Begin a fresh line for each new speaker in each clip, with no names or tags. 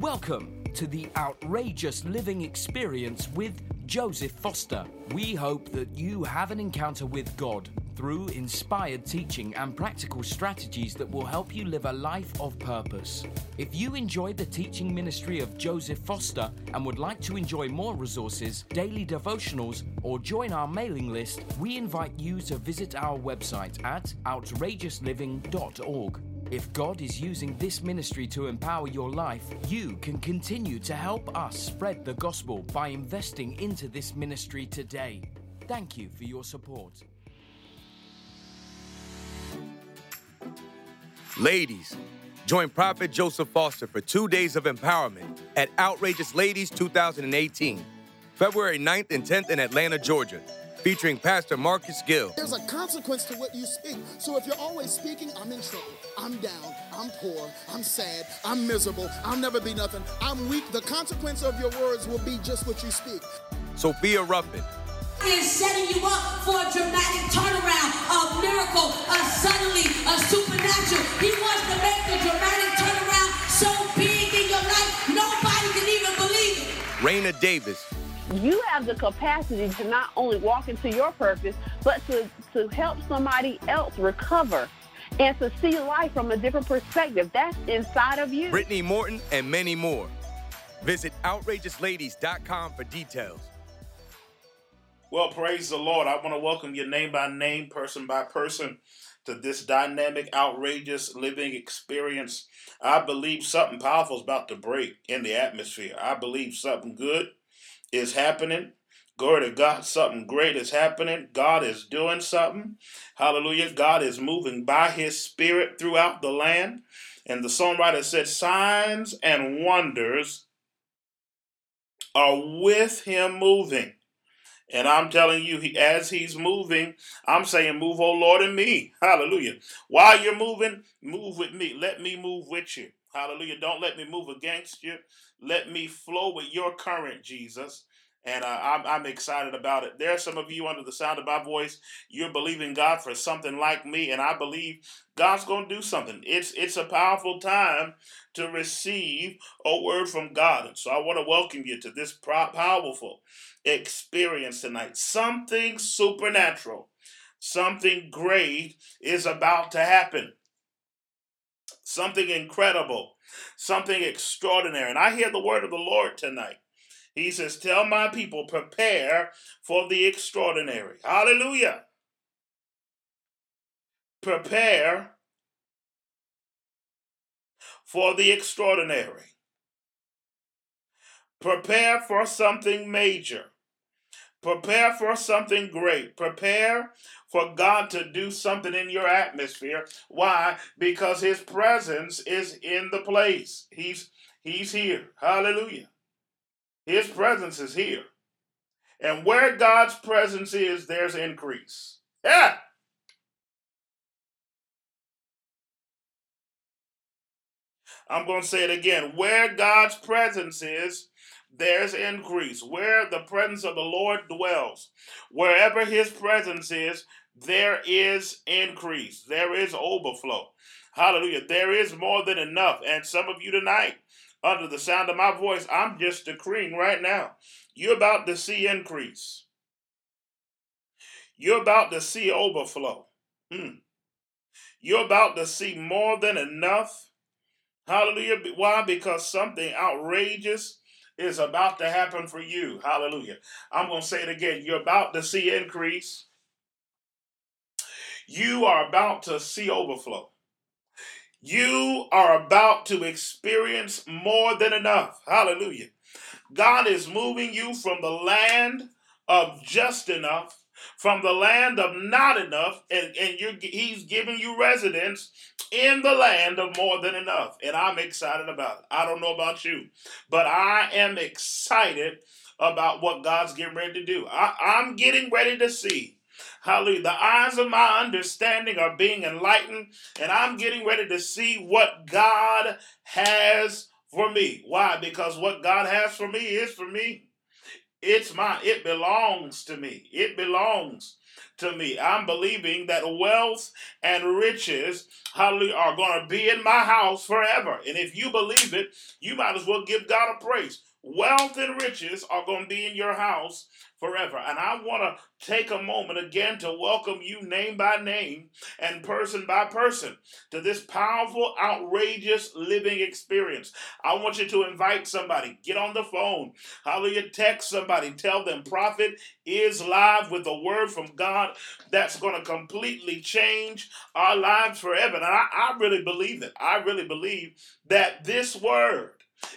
Welcome to the Outrageous Living Experience with Joseph Foster. We hope that you have an encounter with God through inspired teaching and practical strategies that will help you live a life of purpose. If you enjoyed the teaching ministry of Joseph Foster and would like to enjoy more resources, daily devotionals, or join our mailing list, we invite you to visit our website at outrageousliving.org. If God is using this ministry to empower your life, you can continue to help us spread the gospel by investing into this ministry today. Thank you for your support.
Ladies, join Prophet Joseph Foster for two days of empowerment at Outrageous Ladies 2018, February 9th and 10th in Atlanta, Georgia featuring Pastor Marcus Gill.
There's a consequence to what you speak. So if you're always speaking, I'm in trouble. I'm down. I'm poor. I'm sad. I'm miserable. I'll never be nothing. I'm weak. The consequence of your words will be just what you speak.
Sophia Ruffin.
Is setting you up for a dramatic turnaround, a miracle, a suddenly, a supernatural. He wants to make the dramatic turnaround so big in your life, nobody can even believe it.
Raina Davis
you have the capacity to not only walk into your purpose, but to, to help somebody else recover and to see life from a different perspective. That's inside of you.
Brittany Morton and many more. Visit outrageousladies.com for details.
Well, praise the Lord. I want to welcome you name by name, person by person, to this dynamic, outrageous living experience. I believe something powerful is about to break in the atmosphere. I believe something good is happening. Glory to God, something great is happening. God is doing something. Hallelujah. God is moving by his spirit throughout the land. And the songwriter said, Signs and wonders are with him moving. And I'm telling you, he, as he's moving, I'm saying, Move, oh Lord, in me. Hallelujah. While you're moving, move with me. Let me move with you. Hallelujah. Don't let me move against you. Let me flow with your current, Jesus. And uh, I'm, I'm excited about it. There are some of you under the sound of my voice. You're believing God for something like me, and I believe God's going to do something. It's it's a powerful time to receive a word from God. And so I want to welcome you to this powerful experience tonight. Something supernatural, something great is about to happen something incredible, something extraordinary. And I hear the word of the Lord tonight. He says, Tell my people, prepare for the extraordinary. Hallelujah. Prepare for the extraordinary. Prepare for something major. Prepare for something great. Prepare for God to do something in your atmosphere. Why? Because his presence is in the place. He's he's here. Hallelujah. His presence is here. And where God's presence is, there's increase. Yeah. I'm going to say it again. Where God's presence is, there's increase. Where the presence of the Lord dwells, wherever his presence is, there is increase. There is overflow. Hallelujah. There is more than enough. And some of you tonight, under the sound of my voice, I'm just decreeing right now, you're about to see increase. You're about to see overflow. Hmm. You're about to see more than enough. Hallelujah. Why? Because something outrageous is about to happen for you. Hallelujah. I'm going to say it again. You're about to see increase. You are about to see overflow. You are about to experience more than enough. Hallelujah. God is moving you from the land of just enough, from the land of not enough, and, and you, He's giving you residence in the land of more than enough. And I'm excited about it. I don't know about you, but I am excited about what God's getting ready to do. I, I'm getting ready to see Hallelujah. The eyes of my understanding are being enlightened, and I'm getting ready to see what God has for me. Why? Because what God has for me is for me. It's mine. It belongs to me. It belongs to me. I'm believing that wealth and riches, hallelujah, are going to be in my house forever. And if you believe it, you might as well give God a praise. Wealth and riches are going to be in your house forever. And I want to take a moment again to welcome you name by name and person by person to this powerful, outrageous living experience. I want you to invite somebody, get on the phone, hallelujah, text somebody, tell them prophet is live with a word from God that's going to completely change our lives forever. And I, I really believe it. I really believe that this word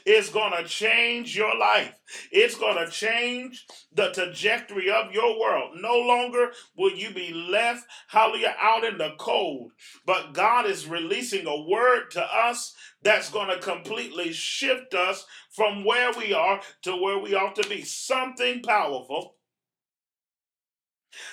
is going to change your life. It's going to change the trajectory of your world. No longer will you be left, hallelujah, out in the cold. But God is releasing a word to us that's going to completely shift us from where we are to where we ought to be. Something powerful,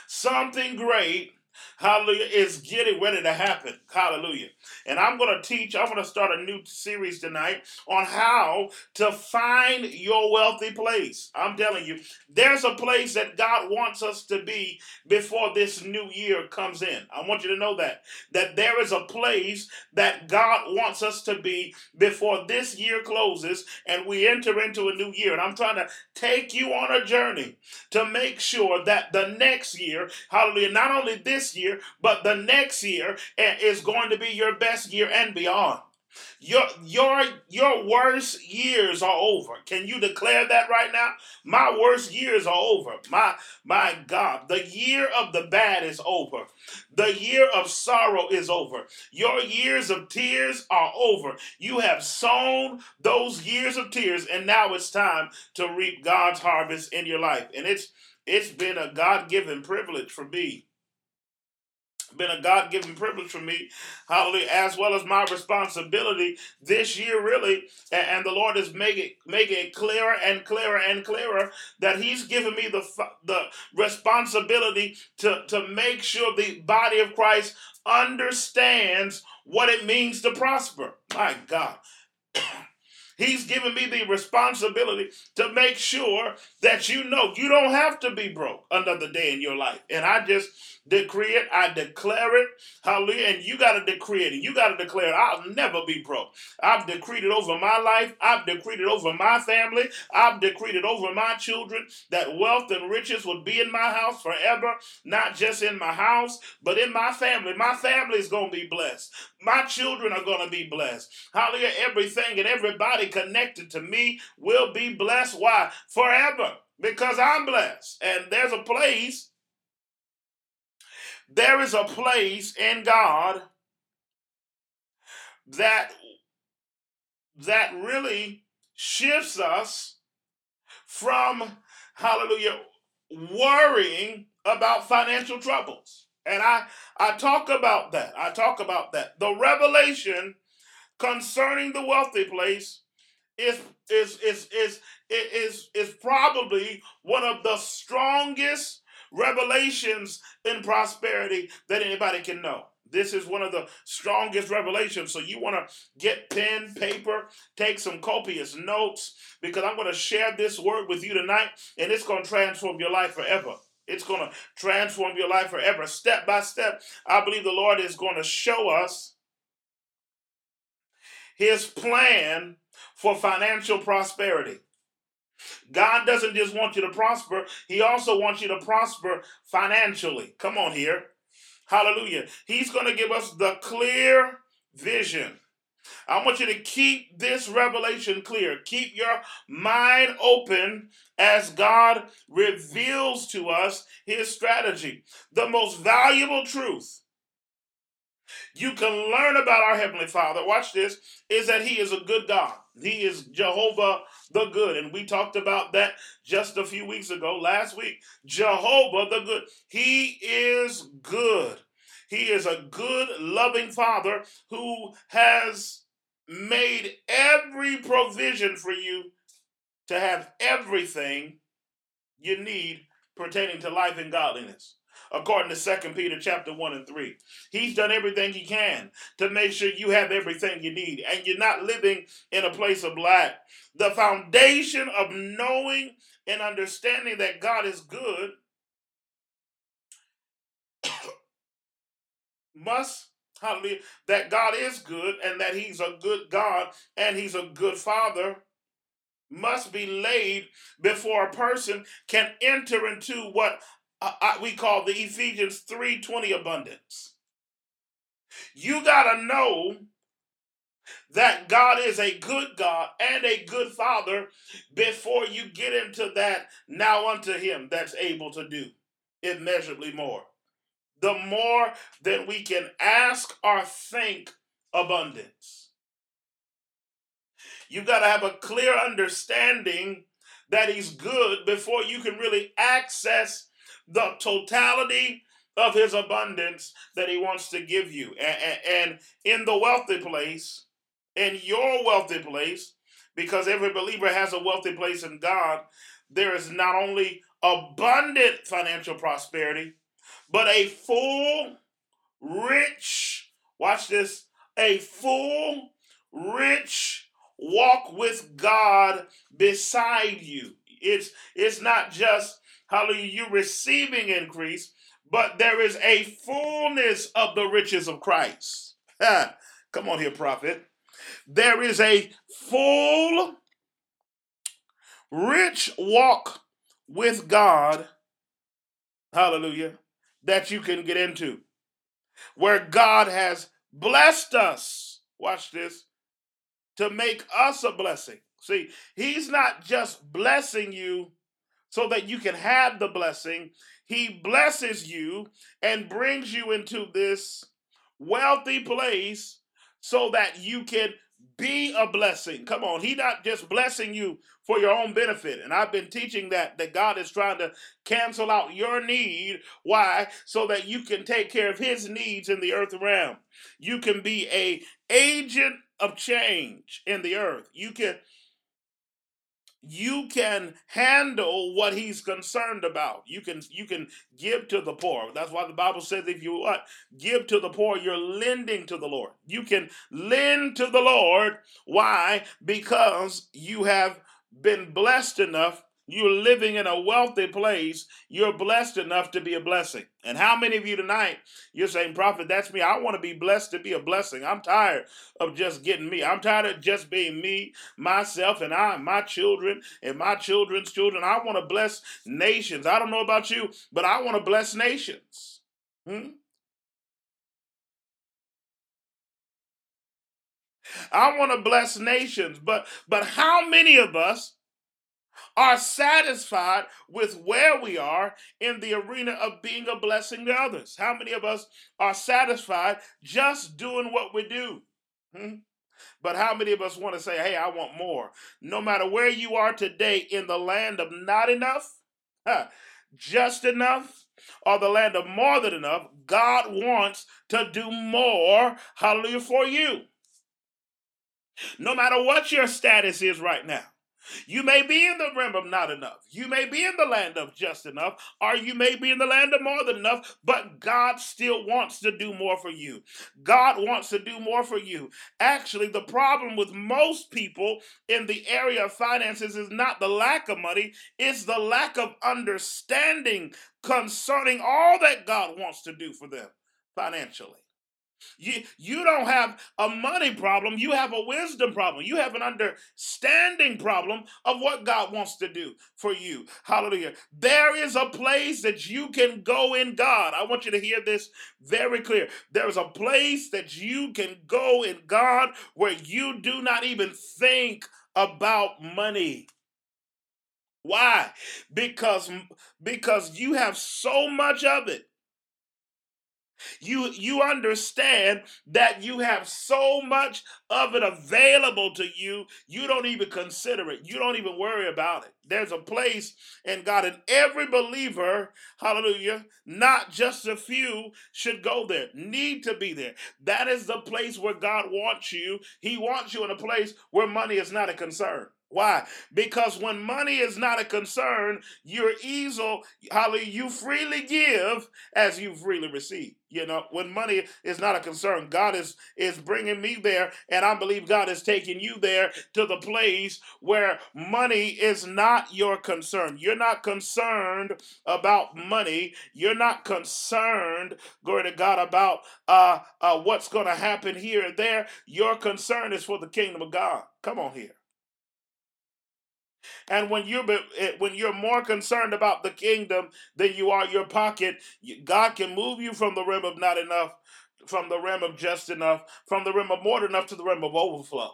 something great hallelujah, is getting ready to happen. Hallelujah. And I'm going to teach, I'm going to start a new series tonight on how to find your wealthy place. I'm telling you, there's a place that God wants us to be before this new year comes in. I want you to know that. That there is a place that God wants us to be before this year closes and we enter into a new year. And I'm trying to take you on a journey to make sure that the next year, hallelujah, not only this year, year, but the next year is going to be your best year and beyond. Your your your worst years are over. Can you declare that right now? My worst years are over. My my God, the year of the bad is over. The year of sorrow is over. Your years of tears are over. You have sown those years of tears and now it's time to reap God's harvest in your life. And it's it's been a God-given privilege for me been a God given privilege for me, hallelujah, as well as my responsibility this year, really. And, the Lord is making making it clearer and clearer and clearer that He's given me the the responsibility to to make sure the body of Christ understands what it means to prosper. My God. He's given me the responsibility to make sure that you know you don't have to be broke another day in your life. And I just decree it, I declare it, hallelujah. And you got to decree it, and you got to declare it. I'll never be broke. I've decreed it over my life, I've decreed it over my family, I've decreed it over my children that wealth and riches would be in my house forever, not just in my house, but in my family. My family is going to be blessed. My children are going to be blessed. Hallelujah. Everything and everybody connected to me will be blessed. Why? Forever. Because I'm blessed. And there's a place there is a place in God that that really shifts us from hallelujah worrying about financial troubles. And I I talk about that. I talk about that. The revelation concerning the wealthy place is is is is is is probably one of the strongest revelations in prosperity that anybody can know. This is one of the strongest revelations. So you want to get pen, paper, take some copious notes because I'm going to share this word with you tonight and it's going to transform your life forever. It's going to transform your life forever. Step by step, I believe the Lord is going to show us his plan for financial prosperity. God doesn't just want you to prosper, He also wants you to prosper financially. Come on here. Hallelujah. He's going to give us the clear vision. I want you to keep this revelation clear. Keep your mind open as God reveals to us his strategy. The most valuable truth you can learn about our Heavenly Father, watch this, is that He is a good God. He is Jehovah the good. And we talked about that just a few weeks ago, last week. Jehovah the good. He is good. He is a good, loving Father who has made every provision for you to have everything you need pertaining to life and godliness according to Second Peter chapter 1 and 3. He's done everything he can to make sure you have everything you need and you're not living in a place of lack. The foundation of knowing and understanding that God is good must hallelujah that God is good and that he's a good God and he's a good father must be laid before a person can enter into what uh, we call the Ephesians 3:20 abundance. You got to know that God is a good God and a good Father before you get into that now unto him that's able to do immeasurably more. The more that we can ask or think abundance. You got to have a clear understanding that he's good before you can really access the totality of his abundance that he wants to give you. And, and, in the wealthy place, in your wealthy place, because every believer has a wealthy place in God, there is not only abundant financial prosperity, but a full, rich, watch this, a full, rich walk with God beside you. It's it's not just hallelujah, you receiving increase, but there is a fullness of the riches of Christ. Come on here, prophet. There is a full, rich walk with God, hallelujah, that you can get into, where God has blessed us. Watch this to make us a blessing. See, He's not just blessing you so that you can have the blessing, He blesses you and brings you into this wealthy place so that you can be a blessing. Come on, he not just blessing you for your own benefit. And I've been teaching that that God is trying to cancel out your need. Why? So that you can take care of his needs in the earth realm. You can be a agent of change in the earth. You can you can handle what he's concerned about. You can you can give to the poor. That's why the Bible says if you what give to the poor, you're lending to the Lord. You can lend to the Lord. Why? Because you have been blessed enough you're living in a wealthy place. You're blessed enough to be a blessing. And how many of you tonight, you're saying, Prophet, that's me. I want to be blessed to be a blessing. I'm tired of just getting me. I'm tired of just being me, myself, and I, my children, and my children's children. I want to bless nations. I don't know about you, but I want to bless nations. Hmm? I want to bless nations, but but how many of us are satisfied with where we are in the arena of being a blessing to others. How many of us are satisfied just doing what we do? Hmm? But how many of us want to say, hey, I want more? No matter where you are today in the land of not enough, huh, just enough, or the land of more than enough, God wants to do more, hallelujah, for you. No matter what your status is right now. You may be in the realm of not enough. You may be in the land of just enough, or you may be in the land of more than enough, but God still wants to do more for you. God wants to do more for you. Actually, the problem with most people in the area of finances is not the lack of money, it's the lack of understanding concerning all that God wants to do for them financially. You, you don't have a money problem. You have a wisdom problem. You have an understanding problem of what God wants to do for you. Hallelujah. There is a place that you can go in God. I want you to hear this very clear. There is a place that you can go in God where you do not even think about money. Why? Because because you have so much of it you you understand that you have so much of it available to you, you don't even consider it. You don't even worry about it. There's a place in God, and every believer, hallelujah, not just a few, should go there, need to be there. That is the place where God wants you. He wants you in a place where money is not a concern. Why? Because when money is not a concern, you're easel, holly, you freely give as you freely receive. You know, when money is not a concern, God is is bringing me there, and I believe God is taking you there to the place where money is not your concern. You're not concerned about money. You're not concerned, glory to God, about uh, uh, what's going to happen here and there. Your concern is for the kingdom of God. Come on here. And when you're eh, when you're more concerned about the kingdom than you are your pocket, God can move you from the realm of not enough, from the realm of just enough, from the realm of more than enough to the realm of overflow.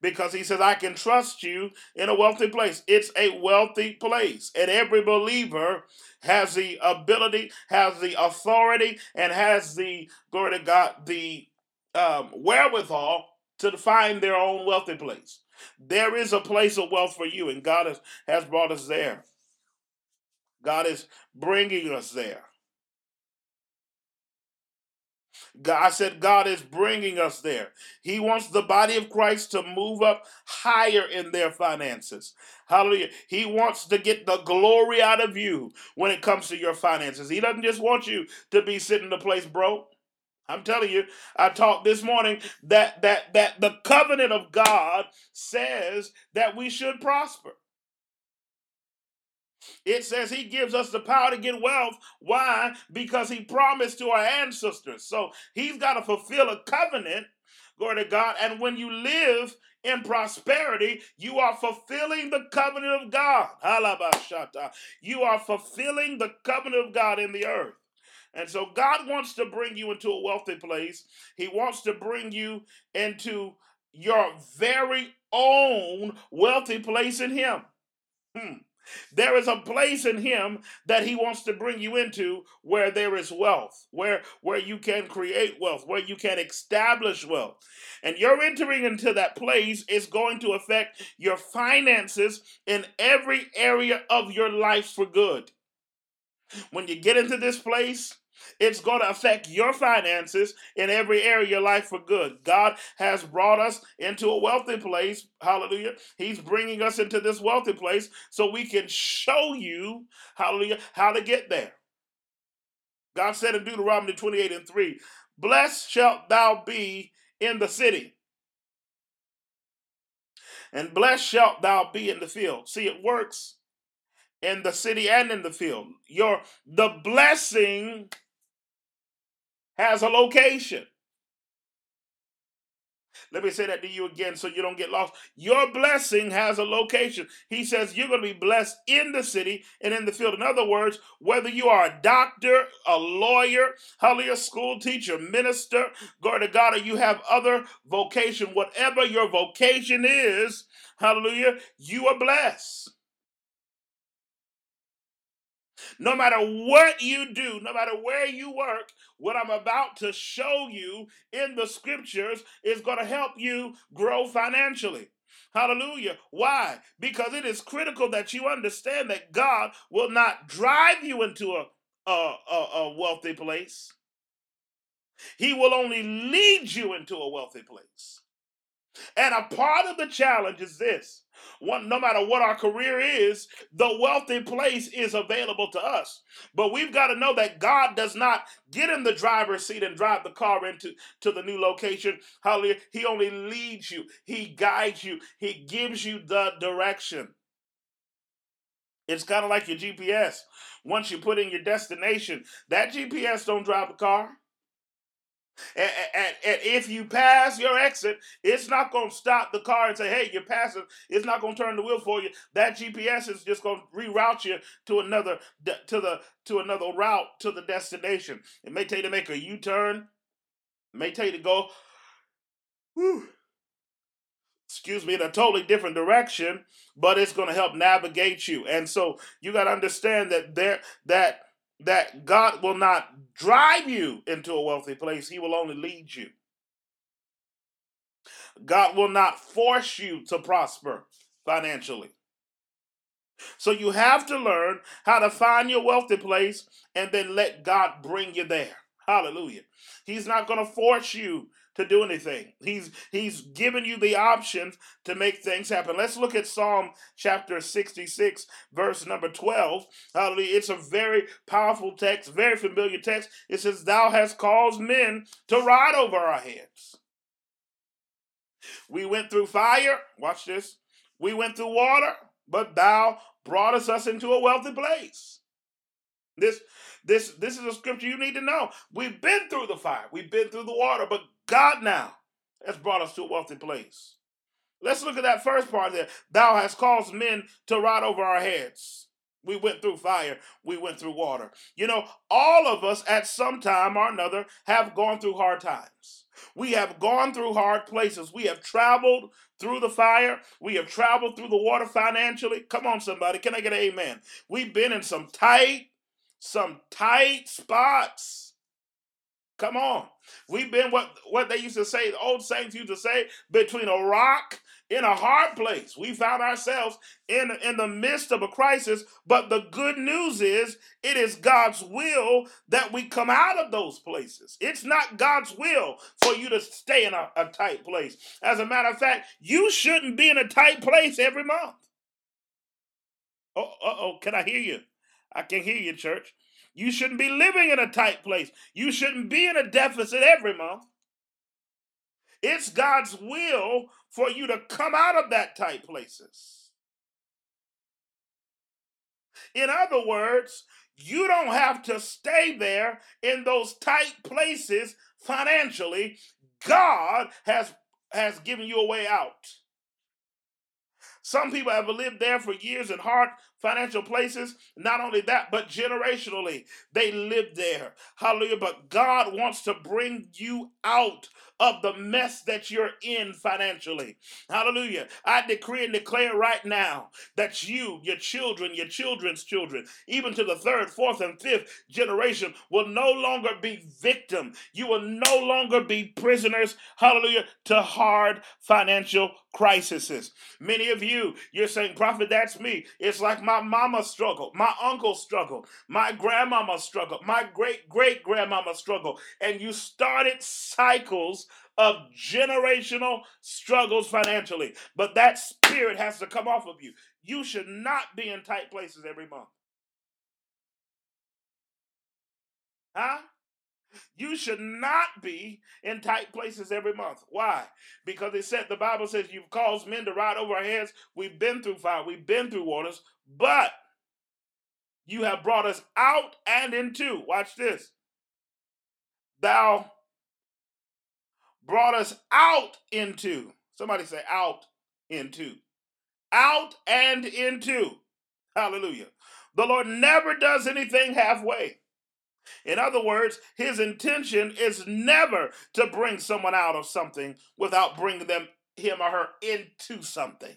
Because he says, I can trust you in a wealthy place. It's a wealthy place. And every believer has the ability, has the authority, and has the, glory to God, the um, wherewithal to find their own wealthy place. There is a place of wealth for you, and God has, has brought us there. God is bringing us there. God, I said, God is bringing us there. He wants the body of Christ to move up higher in their finances. Hallelujah. He wants to get the glory out of you when it comes to your finances. He doesn't just want you to be sitting in the place broke. I'm telling you, I talked this morning that that that the covenant of God says that we should prosper. It says he gives us the power to get wealth. Why? Because he promised to our ancestors. So he's got to fulfill a covenant, glory to God. And when you live in prosperity, you are fulfilling the covenant of God. You are fulfilling the covenant of God in the earth. And so God wants to bring you into a wealthy place. He wants to bring you into your very own wealthy place in Him. Hmm. There is a place in him that he wants to bring you into where there is wealth, where where you can create wealth, where you can establish wealth. And you're entering into that place is going to affect your finances in every area of your life for good. When you get into this place, it's going to affect your finances in every area of your life for good. God has brought us into a wealthy place. Hallelujah. He's bringing us into this wealthy place so we can show you, hallelujah, how to get there. God said in Deuteronomy 28 and 3, Blessed shalt thou be in the city, and blessed shalt thou be in the field. See, it works in the city and in the field. Your the blessing has a location. Let me say that to you again so you don't get lost. Your blessing has a location. He says you're going to be blessed in the city and in the field. In other words, whether you are a doctor, a lawyer, hallelujah, school teacher, minister, glory to God, or you have other vocation, whatever your vocation is, hallelujah, you are blessed. No matter what you do, no matter where you work, what I'm about to show you in the scriptures is going to help you grow financially. Hallelujah. Why? Because it is critical that you understand that God will not drive you into a, a, a, a wealthy place. He will only lead you into a wealthy place. And a part of the challenge is this one, no matter what our career is, the wealthy place is available to us. But we've got to know that God does not get in the driver's seat and drive the car into to the new location. Hallelujah. He only leads you, He guides you, He gives you the direction. It's kind of like your GPS. Once you put in your destination, that GPS don't drive the car. And, and, and, if you pass your exit, it's not going to stop the car and say, hey, you're passing. It's not going to turn the wheel for you. That GPS is just going to reroute you to another to the to another route to the destination. It may tell you to make a U-turn. It may tell you to go, whew, excuse me, in a totally different direction, but it's going to help navigate you. And so you got to understand that there that that God will not drive you into a wealthy place, He will only lead you. God will not force you to prosper financially. So you have to learn how to find your wealthy place and then let God bring you there. Hallelujah. He's not going to force you to do anything. He's he's given you the options to make things happen. Let's look at Psalm chapter 66 verse number 12. Hallelujah. It's a very powerful text, very familiar text. It says thou hast caused men to ride over our heads. We went through fire, watch this. We went through water, but thou broughtest us into a wealthy place. This this this is a scripture you need to know. We've been through the fire, we've been through the water, but God now has brought us to a wealthy place. Let's look at that first part there. Thou hast caused men to ride over our heads. We went through fire, we went through water. You know, all of us at some time or another have gone through hard times. We have gone through hard places. We have traveled through the fire. We have traveled through the water financially. Come on, somebody. Can I get an amen? We've been in some tight, some tight spots. Come on. We've been what, what they used to say, the old saints used to say, between a rock in a hard place. We found ourselves in, in the midst of a crisis, but the good news is it is God's will that we come out of those places. It's not God's will for you to stay in a, a tight place. As a matter of fact, you shouldn't be in a tight place every month. Oh, oh, can I hear you? I can hear you, church. You shouldn't be living in a tight place. You shouldn't be in a deficit every month. It's God's will for you to come out of that tight places. In other words, you don't have to stay there in those tight places financially. God has has given you a way out. Some people have lived there for years in hard financial places. Not only that, but generationally, they lived there. Hallelujah. But God wants to bring you out of the mess that you're in financially. Hallelujah. I decree and declare right now that you, your children, your children's children, even to the third, fourth, and fifth generation, will no longer be victim. You will no longer be prisoners, hallelujah, to hard financial crises. Many of you, you're saying, Prophet, that's me. It's like my mama struggled, my uncle struggled, my grandmama struggled, my great great grandmama struggled, and you started cycles of generational struggles financially. But that spirit has to come off of you. You should not be in tight places every month. Huh? You should not be in tight places every month. Why? Because it said the Bible says you've caused men to ride over our heads. We've been through fire, we've been through waters, but you have brought us out and into. Watch this. Thou brought us out into. Somebody say out into. Out and into. Hallelujah. The Lord never does anything halfway. In other words, his intention is never to bring someone out of something without bringing them him or her into something.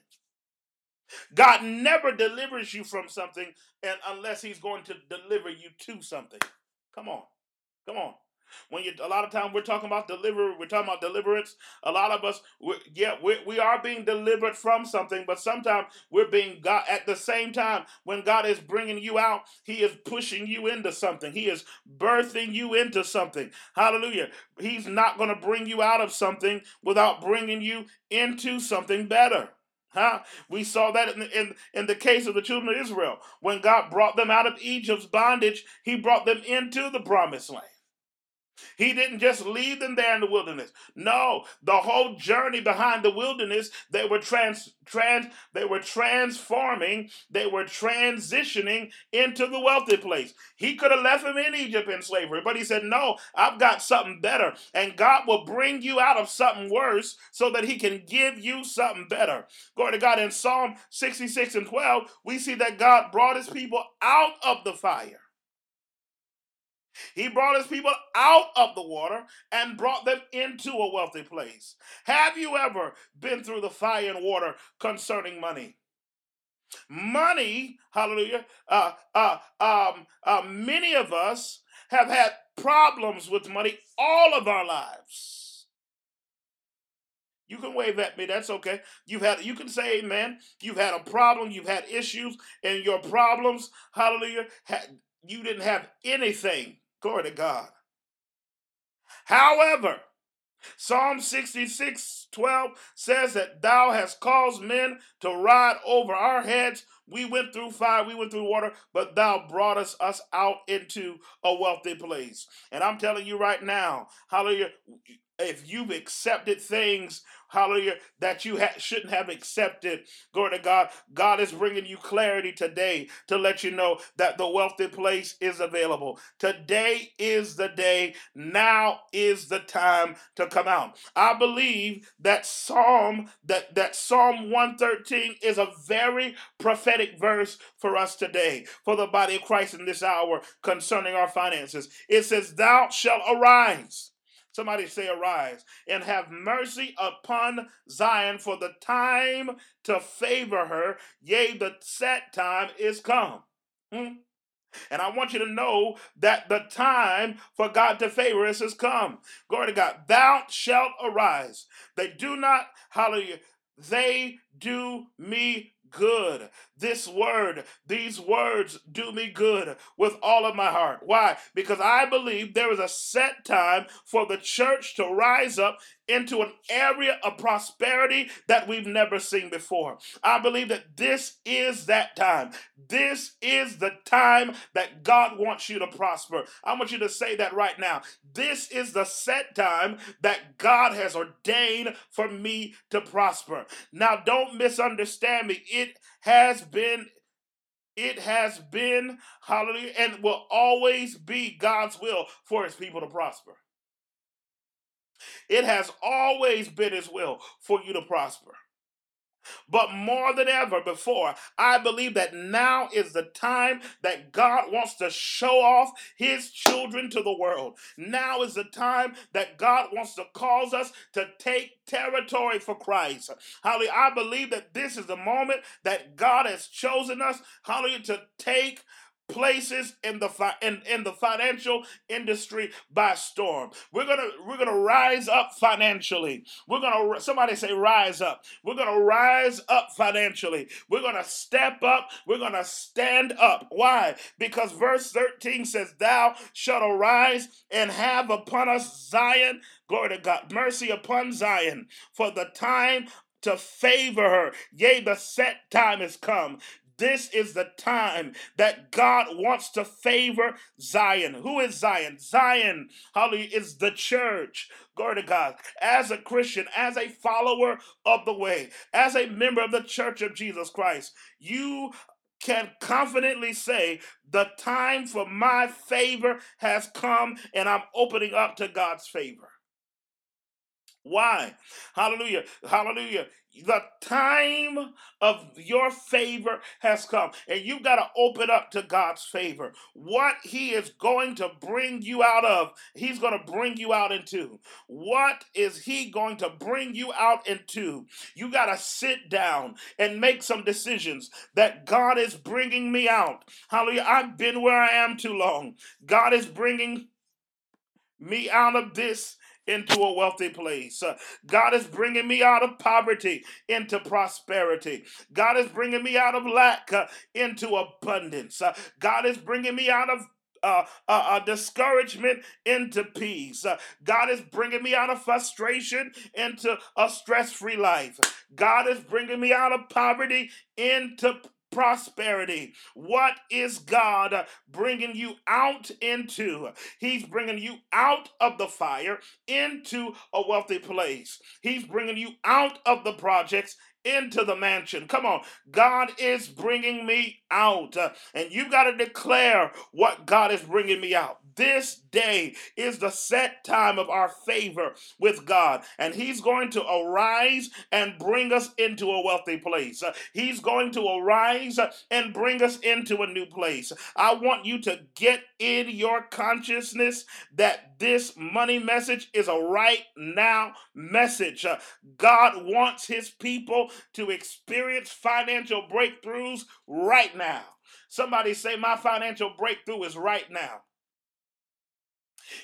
God never delivers you from something and unless he's going to deliver you to something. Come on. Come on. When you, a lot of time we're talking about deliver, we're talking about deliverance. A lot of us, we yeah, we, we are being delivered from something, but sometimes we're being God at the same time. When God is bringing you out, He is pushing you into something. He is birthing you into something. Hallelujah. He's not going to bring you out of something without bringing you into something better. Huh? We saw that in in, in the case of the children of Israel. When God brought them out of Egypt's bondage, He brought them into the promised land. He didn't just leave them there in the wilderness. No, the whole journey behind the wilderness, they were trans, trans they were transforming, they were transitioning into the wealthy place. He could have left them in Egypt in slavery, but he said, "No, I've got something better." And God will bring you out of something worse so that he can give you something better. Glory to God in Psalm 66 and 12, we see that God brought his people out of the fire. He brought his people out of the water and brought them into a wealthy place. Have you ever been through the fire and water concerning money? Money, hallelujah. Uh, uh, um, uh, many of us have had problems with money all of our lives. You can wave at me, that's okay. You've had you can say amen. You've had a problem, you've had issues, and your problems, hallelujah, had, you didn't have anything Glory to God. However, Psalm 66 12 says that thou hast caused men to ride over our heads. We went through fire, we went through water, but thou broughtest us out into a wealthy place. And I'm telling you right now, hallelujah, if you've accepted things hallelujah, that you ha- shouldn't have accepted. Glory to God. God is bringing you clarity today to let you know that the wealthy place is available. Today is the day. Now is the time to come out. I believe that Psalm that that Psalm 113 is a very prophetic verse for us today, for the body of Christ in this hour concerning our finances. It says, "Thou shalt arise." Somebody say, Arise and have mercy upon Zion, for the time to favor her, yea, the set time is come. Hmm? And I want you to know that the time for God to favor us has come. Glory to God. Thou shalt arise. They do not, hallelujah, they do me good. This word, these words do me good with all of my heart. Why? Because I believe there is a set time for the church to rise up into an area of prosperity that we've never seen before. I believe that this is that time. This is the time that God wants you to prosper. I want you to say that right now. This is the set time that God has ordained for me to prosper. Now, don't misunderstand me. It has been it has been, hallelujah, and will always be God's will for his people to prosper. It has always been his will for you to prosper. But more than ever before, I believe that now is the time that God wants to show off his children to the world. Now is the time that God wants to cause us to take territory for Christ. Hallelujah. I believe that this is the moment that God has chosen us, hallelujah, to take places in the fi- in, in the financial industry by storm. We're gonna we're gonna rise up financially. We're gonna somebody say rise up. We're gonna rise up financially. We're gonna step up. We're gonna stand up. Why? Because verse 13 says, Thou shalt arise and have upon us Zion. Glory to God. Mercy upon Zion for the time to favor her. Yea, the set time is come. This is the time that God wants to favor Zion. Who is Zion? Zion, hallelujah, is the church. Glory to God. As a Christian, as a follower of the way, as a member of the church of Jesus Christ, you can confidently say, The time for my favor has come, and I'm opening up to God's favor. Why? Hallelujah. Hallelujah. The time of your favor has come, and you've got to open up to God's favor. What He is going to bring you out of, He's going to bring you out into. What is He going to bring you out into? You got to sit down and make some decisions that God is bringing me out. Hallelujah. I've been where I am too long. God is bringing me out of this into a wealthy place. God is bringing me out of poverty into prosperity. God is bringing me out of lack uh, into abundance. Uh, God is bringing me out of uh, uh, uh, discouragement into peace. Uh, God is bringing me out of frustration into a stress free life. God is bringing me out of poverty into prosperity. What is God bringing you out into? He's bringing you out of the fire into a wealthy place. He's bringing you out of the projects into the mansion. Come on. God is bringing me out. And you got to declare what God is bringing me out. This day is the set time of our favor with God, and He's going to arise and bring us into a wealthy place. He's going to arise and bring us into a new place. I want you to get in your consciousness that this money message is a right now message. God wants His people to experience financial breakthroughs right now. Somebody say, My financial breakthrough is right now.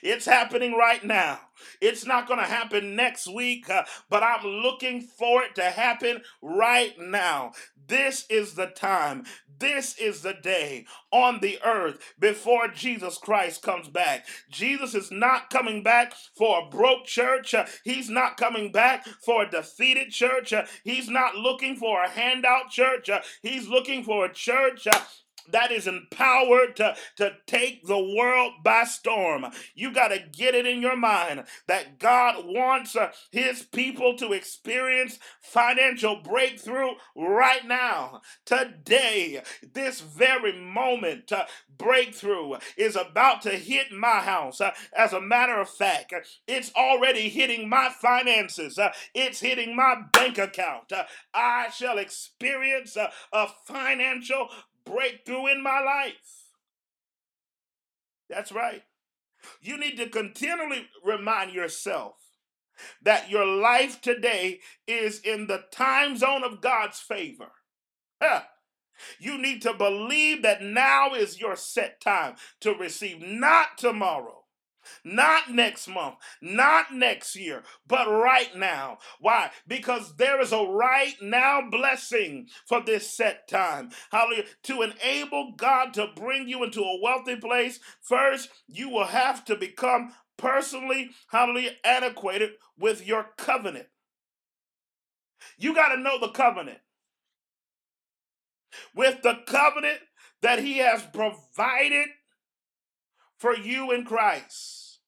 It's happening right now. It's not going to happen next week, uh, but I'm looking for it to happen right now. This is the time. This is the day on the earth before Jesus Christ comes back. Jesus is not coming back for a broke church. Uh, he's not coming back for a defeated church. Uh, he's not looking for a handout church. Uh, he's looking for a church uh, that is empowered to, to take the world by storm. You got to get it in your mind that God wants uh, his people to experience financial breakthrough right now. Today, this very moment, uh, breakthrough is about to hit my house. Uh, as a matter of fact, it's already hitting my finances, uh, it's hitting my bank account. Uh, I shall experience uh, a financial breakthrough in my life. That's right. You need to continually remind yourself that your life today is in the time zone of God's favor. Huh. You need to believe that now is your set time to receive, not tomorrow. Not next month, not next year, but right now. Why? Because there is a right now blessing for this set time. Hallelujah. To enable God to bring you into a wealthy place, first, you will have to become personally, hallelujah, antiquated with your covenant. You got to know the covenant. With the covenant that He has provided for you in Christ.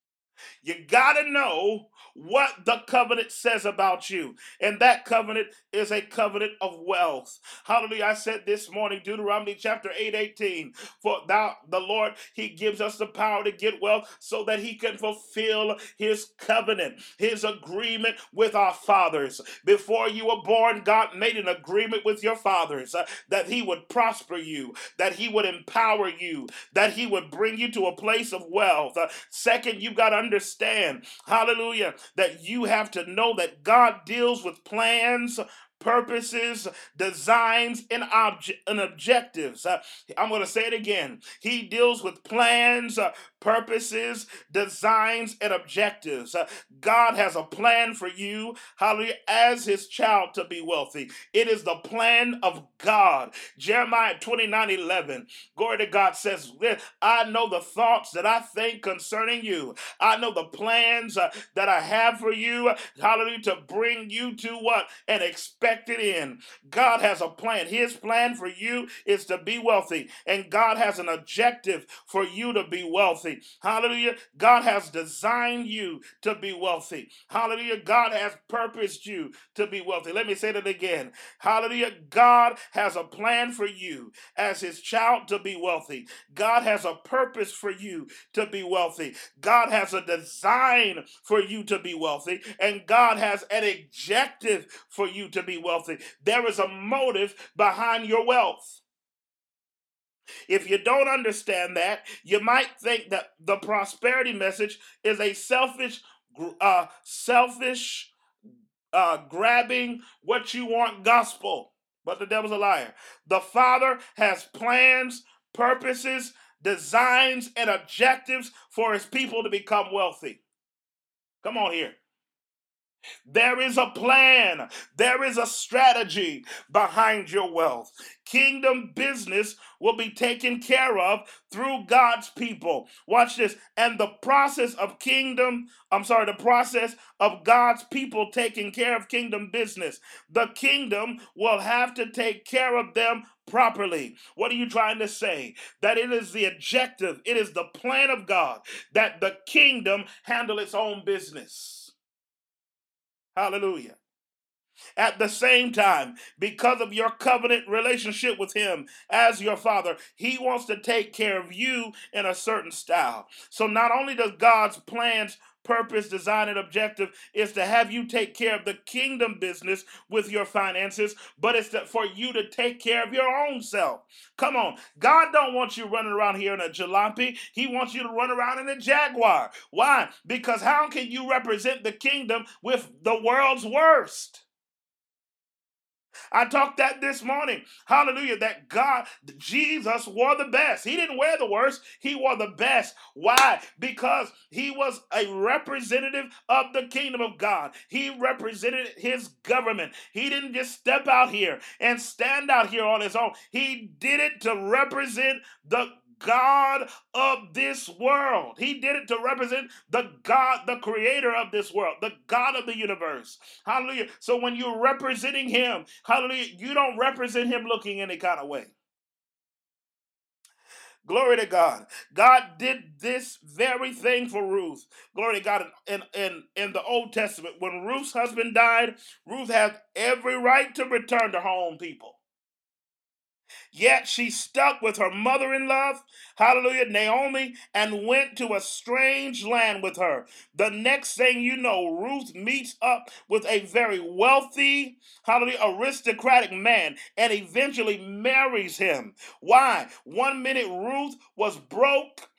You got to know what the covenant says about you. And that covenant is a covenant of wealth. Hallelujah. I said this morning, Deuteronomy chapter 8, 18. For thou, the Lord, He gives us the power to get wealth so that He can fulfill His covenant, His agreement with our fathers. Before you were born, God made an agreement with your fathers uh, that He would prosper you, that He would empower you, that He would bring you to a place of wealth. Uh, second, you've got to understand, hallelujah, that you have to know that God deals with plans, purposes, designs, and, obje- and objectives. Uh, I'm going to say it again. He deals with plans, uh, purposes, designs, and objectives. Uh, God has a plan for you, hallelujah, as his child to be wealthy. It is the plan of God. Jeremiah 29 11. Glory to God says, I know the thoughts that I think concerning you. I know the plans uh, that I have for you, hallelujah, to bring you to what? An expected end. God has a plan. His plan for you is to be wealthy, and God has an objective for you to be wealthy wealthy. Hallelujah. God has designed you to be wealthy. Hallelujah. God has purposed you to be wealthy. Let me say that again. Hallelujah. God has a plan for you as his child to be wealthy. God has a purpose for you to be wealthy. God has a design for you to be wealthy. And God has an objective for you to be wealthy. There is a motive behind your wealth. If you don't understand that, you might think that the prosperity message is a selfish, uh, selfish, uh, grabbing what you want gospel. But the devil's a liar. The Father has plans, purposes, designs, and objectives for his people to become wealthy. Come on here. There is a plan. There is a strategy behind your wealth. Kingdom business will be taken care of through God's people. Watch this. And the process of kingdom, I'm sorry, the process of God's people taking care of kingdom business. The kingdom will have to take care of them properly. What are you trying to say? That it is the objective, it is the plan of God that the kingdom handle its own business. Hallelujah. At the same time, because of your covenant relationship with Him as your Father, He wants to take care of you in a certain style. So, not only does God's plans purpose, design, and objective is to have you take care of the kingdom business with your finances, but it's to, for you to take care of your own self. Come on. God don't want you running around here in a jalopy. He wants you to run around in a Jaguar. Why? Because how can you represent the kingdom with the world's worst? I talked that this morning. Hallelujah. That God, Jesus wore the best. He didn't wear the worst, he wore the best. Why? Because he was a representative of the kingdom of God. He represented his government. He didn't just step out here and stand out here on his own. He did it to represent the God of this world. He did it to represent the God, the creator of this world, the God of the universe. Hallelujah. So when you're representing him, hallelujah, you don't represent him looking any kind of way. Glory to God. God did this very thing for Ruth. Glory to God. In, in, in the Old Testament, when Ruth's husband died, Ruth had every right to return to her own people. Yet she stuck with her mother in love, hallelujah, Naomi, and went to a strange land with her. The next thing you know, Ruth meets up with a very wealthy, hallelujah, aristocratic man and eventually marries him. Why? One minute Ruth was broke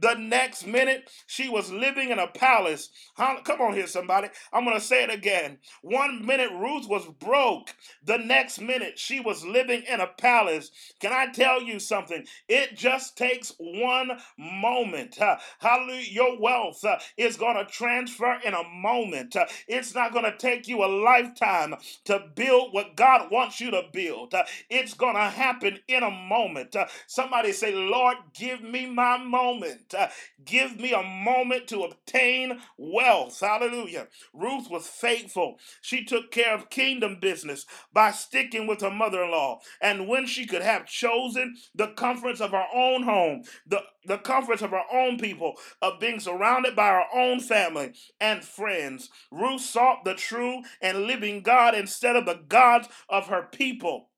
the next minute, she was living in a palace. Come on here, somebody. I'm going to say it again. One minute, Ruth was broke. The next minute, she was living in a palace. Can I tell you something? It just takes one moment. Hallelujah. Your wealth uh, is going to transfer in a moment. Uh, it's not going to take you a lifetime to build what God wants you to build. Uh, it's going to happen in a moment. Uh, somebody say, Lord, give me my moment. Uh, give me a moment to obtain wealth. Hallelujah. Ruth was faithful. She took care of kingdom business by sticking with her mother in law. And when she could have chosen the comforts of her own home, the, the comforts of her own people, of being surrounded by her own family and friends, Ruth sought the true and living God instead of the gods of her people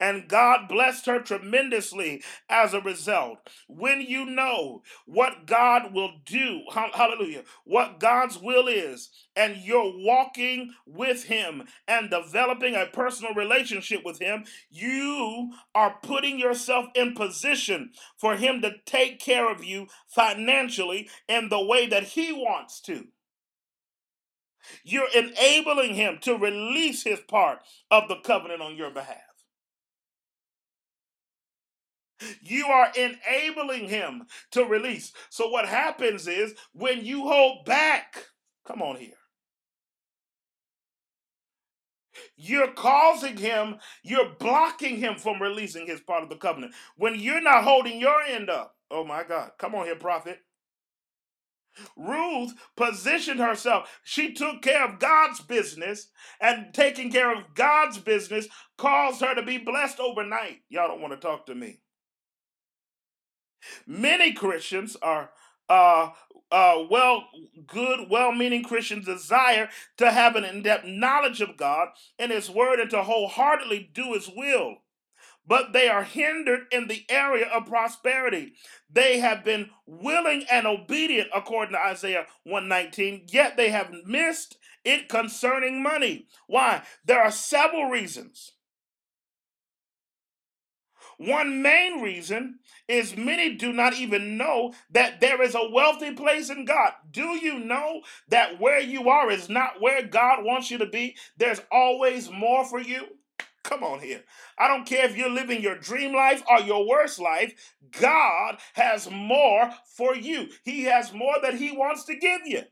and God blessed her tremendously as a result. When you know what God will do, hallelujah, what God's will is, and you're walking with Him and developing a personal relationship with Him, you are putting yourself in position for Him to take care of you financially in the way that He wants to. You're enabling Him to release His part of the covenant on your behalf. You are enabling him to release. So, what happens is when you hold back, come on here, you're causing him, you're blocking him from releasing his part of the covenant. When you're not holding your end up, oh my God, come on here, prophet. Ruth positioned herself. She took care of God's business, and taking care of God's business caused her to be blessed overnight. Y'all don't want to talk to me. Many Christians are uh, uh, well, good, well-meaning Christians desire to have an in-depth knowledge of God and His Word and to wholeheartedly do His will. But they are hindered in the area of prosperity. They have been willing and obedient, according to Isaiah 119, yet they have missed it concerning money. Why? There are several reasons. One main reason is many do not even know that there is a wealthy place in God. Do you know that where you are is not where God wants you to be? There's always more for you. Come on here. I don't care if you're living your dream life or your worst life, God has more for you. He has more that He wants to give you.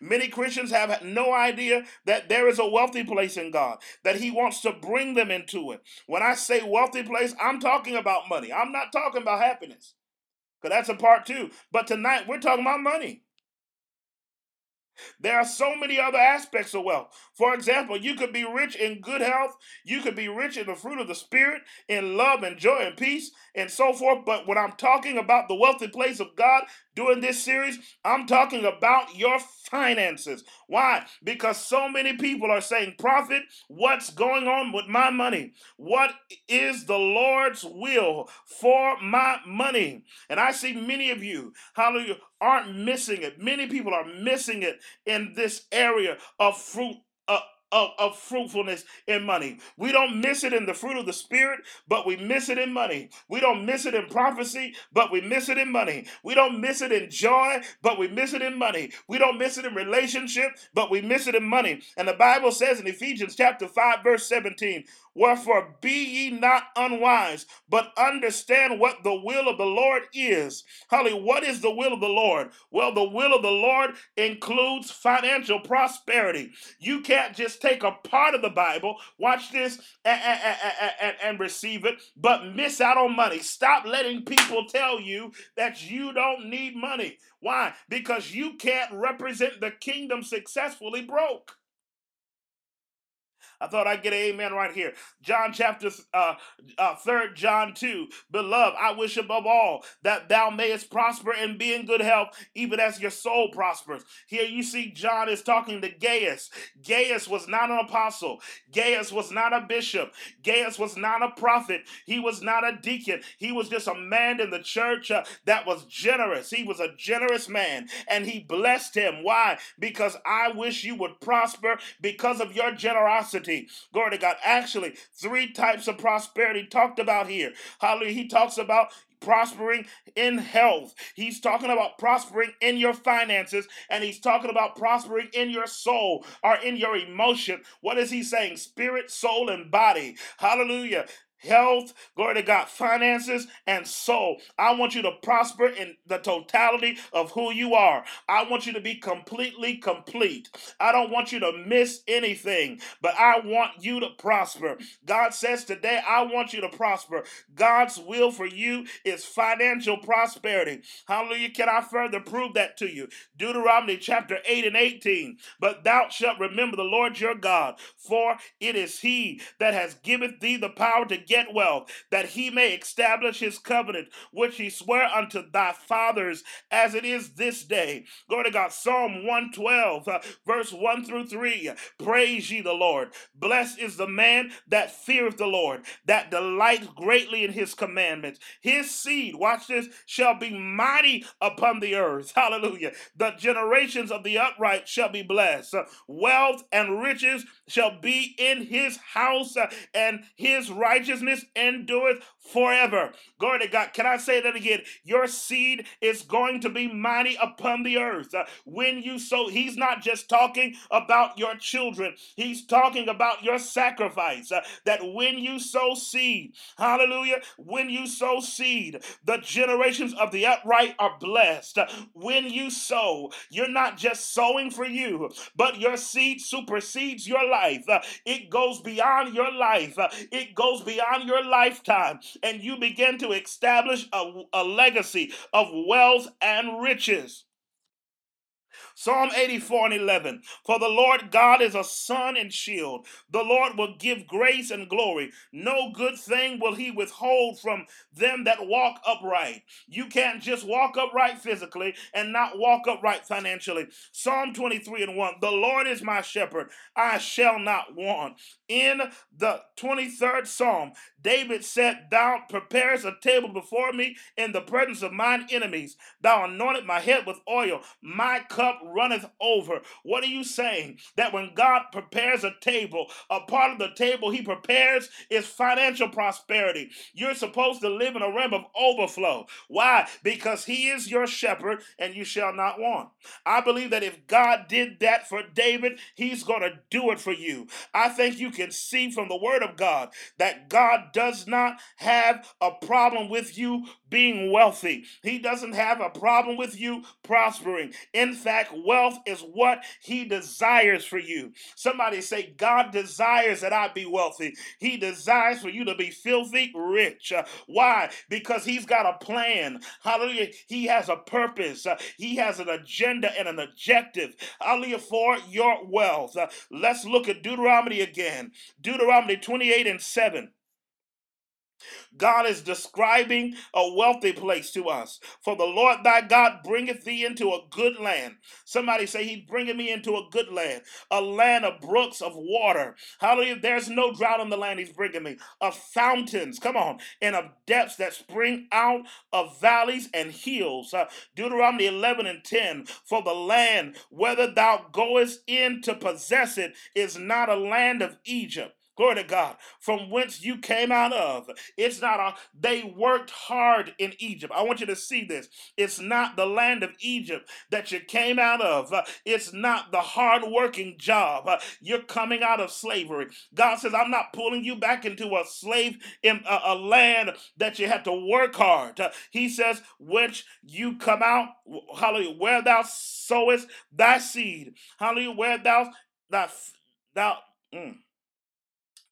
Many Christians have no idea that there is a wealthy place in God, that He wants to bring them into it. When I say wealthy place, I'm talking about money. I'm not talking about happiness, because that's a part too. But tonight, we're talking about money. There are so many other aspects of wealth. For example, you could be rich in good health, you could be rich in the fruit of the Spirit, in love and joy and peace, and so forth. But when I'm talking about the wealthy place of God during this series, I'm talking about your finances. Why? Because so many people are saying, Prophet, what's going on with my money? What is the Lord's will for my money? And I see many of you, hallelujah, aren't missing it. Many people are missing it in this area of fruit. Uh, of, of fruitfulness in money. We don't miss it in the fruit of the Spirit, but we miss it in money. We don't miss it in prophecy, but we miss it in money. We don't miss it in joy, but we miss it in money. We don't miss it in relationship, but we miss it in money. And the Bible says in Ephesians chapter 5, verse 17, Wherefore be ye not unwise, but understand what the will of the Lord is. Holly, what is the will of the Lord? Well, the will of the Lord includes financial prosperity. You can't just take a part of the Bible, watch this, and, and, receive it, but miss out on money. Stop letting people tell you that you don't need money. Why? Because you can't represent the kingdom successfully broke. I thought I'd get an amen right here. John chapter uh, uh, 3rd, John 2. Beloved, I wish above all that thou mayest prosper and be in good health, even as your soul prospers. Here you see John is talking to Gaius. Gaius was not an apostle. Gaius was not a bishop. Gaius was not a prophet. He was not a deacon. He was just a man in the church uh, that was generous. He was a generous man and he blessed him. Why? Because I wish you would prosper because of your generosity prosperity. Glory to God. Actually, three types of prosperity talked about here. Hallelujah. He talks about prospering in health. He's talking about prospering in your finances, and he's talking about prospering in your soul or in your emotion. What is he saying? Spirit, soul, and body. Hallelujah health, glory to God, finances, and soul. I want you to prosper in the totality of who you are. I want you to be completely complete. I don't want you to miss anything, but I want you to prosper. God says today, I want you to prosper. God's will for you is financial prosperity. Hallelujah. Can I further prove that to you? Deuteronomy chapter 8 and 18. But thou shalt remember the Lord your God, for it is he that has given thee the power to get wealth, that he may establish his covenant, which he sware unto thy fathers, as it is this day. Glory to God. Psalm 112, uh, verse 1 through 3. Praise ye the Lord. Blessed is the man that feareth the Lord, that delights greatly in his commandments. His seed, watch this, shall be mighty upon the earth. Hallelujah. The generations of the upright shall be blessed. Uh, wealth and riches shall be in his house, uh, and his righteousness righteousness endureth forever. Glory to God. Can I say that again? Your seed is going to be mighty upon the earth. Uh, when you sow, he's not just talking about your children, he's talking about your sacrifice. Uh, that when you sow seed, hallelujah, when you sow seed, the generations of the upright are blessed. Uh, when you sow, you're not just sowing for you, but your seed supersedes your life. It goes beyond your life, it goes beyond your lifetime and you begin to establish a, a legacy of wealth and riches. Psalm 84 and 11. For the Lord God is a sun and shield. The Lord will give grace and glory. No good thing will he withhold from them that walk upright. You can't just walk upright physically and not walk upright financially. Psalm 23 and 1. The Lord is my shepherd. I shall not want. In the 23rd Psalm, David said, Thou preparest a table before me in the presence of mine enemies. Thou anointed my head with oil. My cup runneth over. What are you saying? That when God prepares a table, a part of the table he prepares is financial prosperity. You're supposed to live in a realm of overflow. Why? Because he is your shepherd and you shall not want. I believe that if God did that for David, he's going to do it for you. I think you can see from the word of God that God does not have a problem with you being wealthy. He doesn't have a problem with you prospering. In fact, wealth is what he desires for you. Somebody say, God desires that I be wealthy. He desires for you to be filthy rich. Uh, why? Because he's got a plan. Hallelujah. He has a purpose. Uh, he has an agenda and an objective. Hallelujah for your wealth. Uh, let's look at Deuteronomy again. Deuteronomy 28 and 7. God is describing a wealthy place to us. For the Lord thy God bringeth thee into a good land. Somebody say, He bringeth me into a good land, a land of brooks of water. Hallelujah. There's no drought on the land He's bringing me, of fountains, come on, and of depths that spring out of valleys and hills. Uh, Deuteronomy 11 and 10. For the land, whether thou goest in to possess it, is not a land of Egypt Glory to God. From whence you came out of. It's not a, they worked hard in Egypt. I want you to see this. It's not the land of Egypt that you came out of. It's not the hard working job. You're coming out of slavery. God says, I'm not pulling you back into a slave in a, a land that you had to work hard. He says, which you come out, hallelujah, where thou sowest thy seed. Hallelujah, where thou, thou, thou, mm,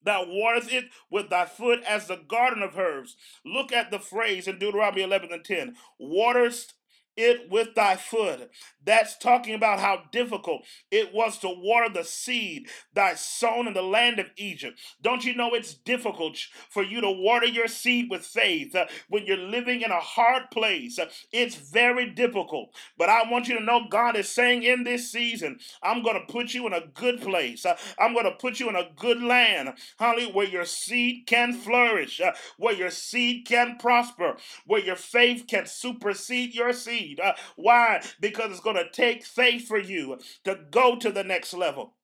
Thou waterest it with thy foot as the garden of herbs. Look at the phrase in Deuteronomy 11 and 10. Waterest it with thy foot. That's talking about how difficult it was to water the seed thy sown in the land of Egypt. Don't you know it's difficult for you to water your seed with faith uh, when you're living in a hard place? It's very difficult. But I want you to know God is saying in this season, I'm going to put you in a good place. Uh, I'm going to put you in a good land, holly, where your seed can flourish, uh, where your seed can prosper, where your faith can supersede your seed Uh, why? Because it's going to take faith for you to go to the next level.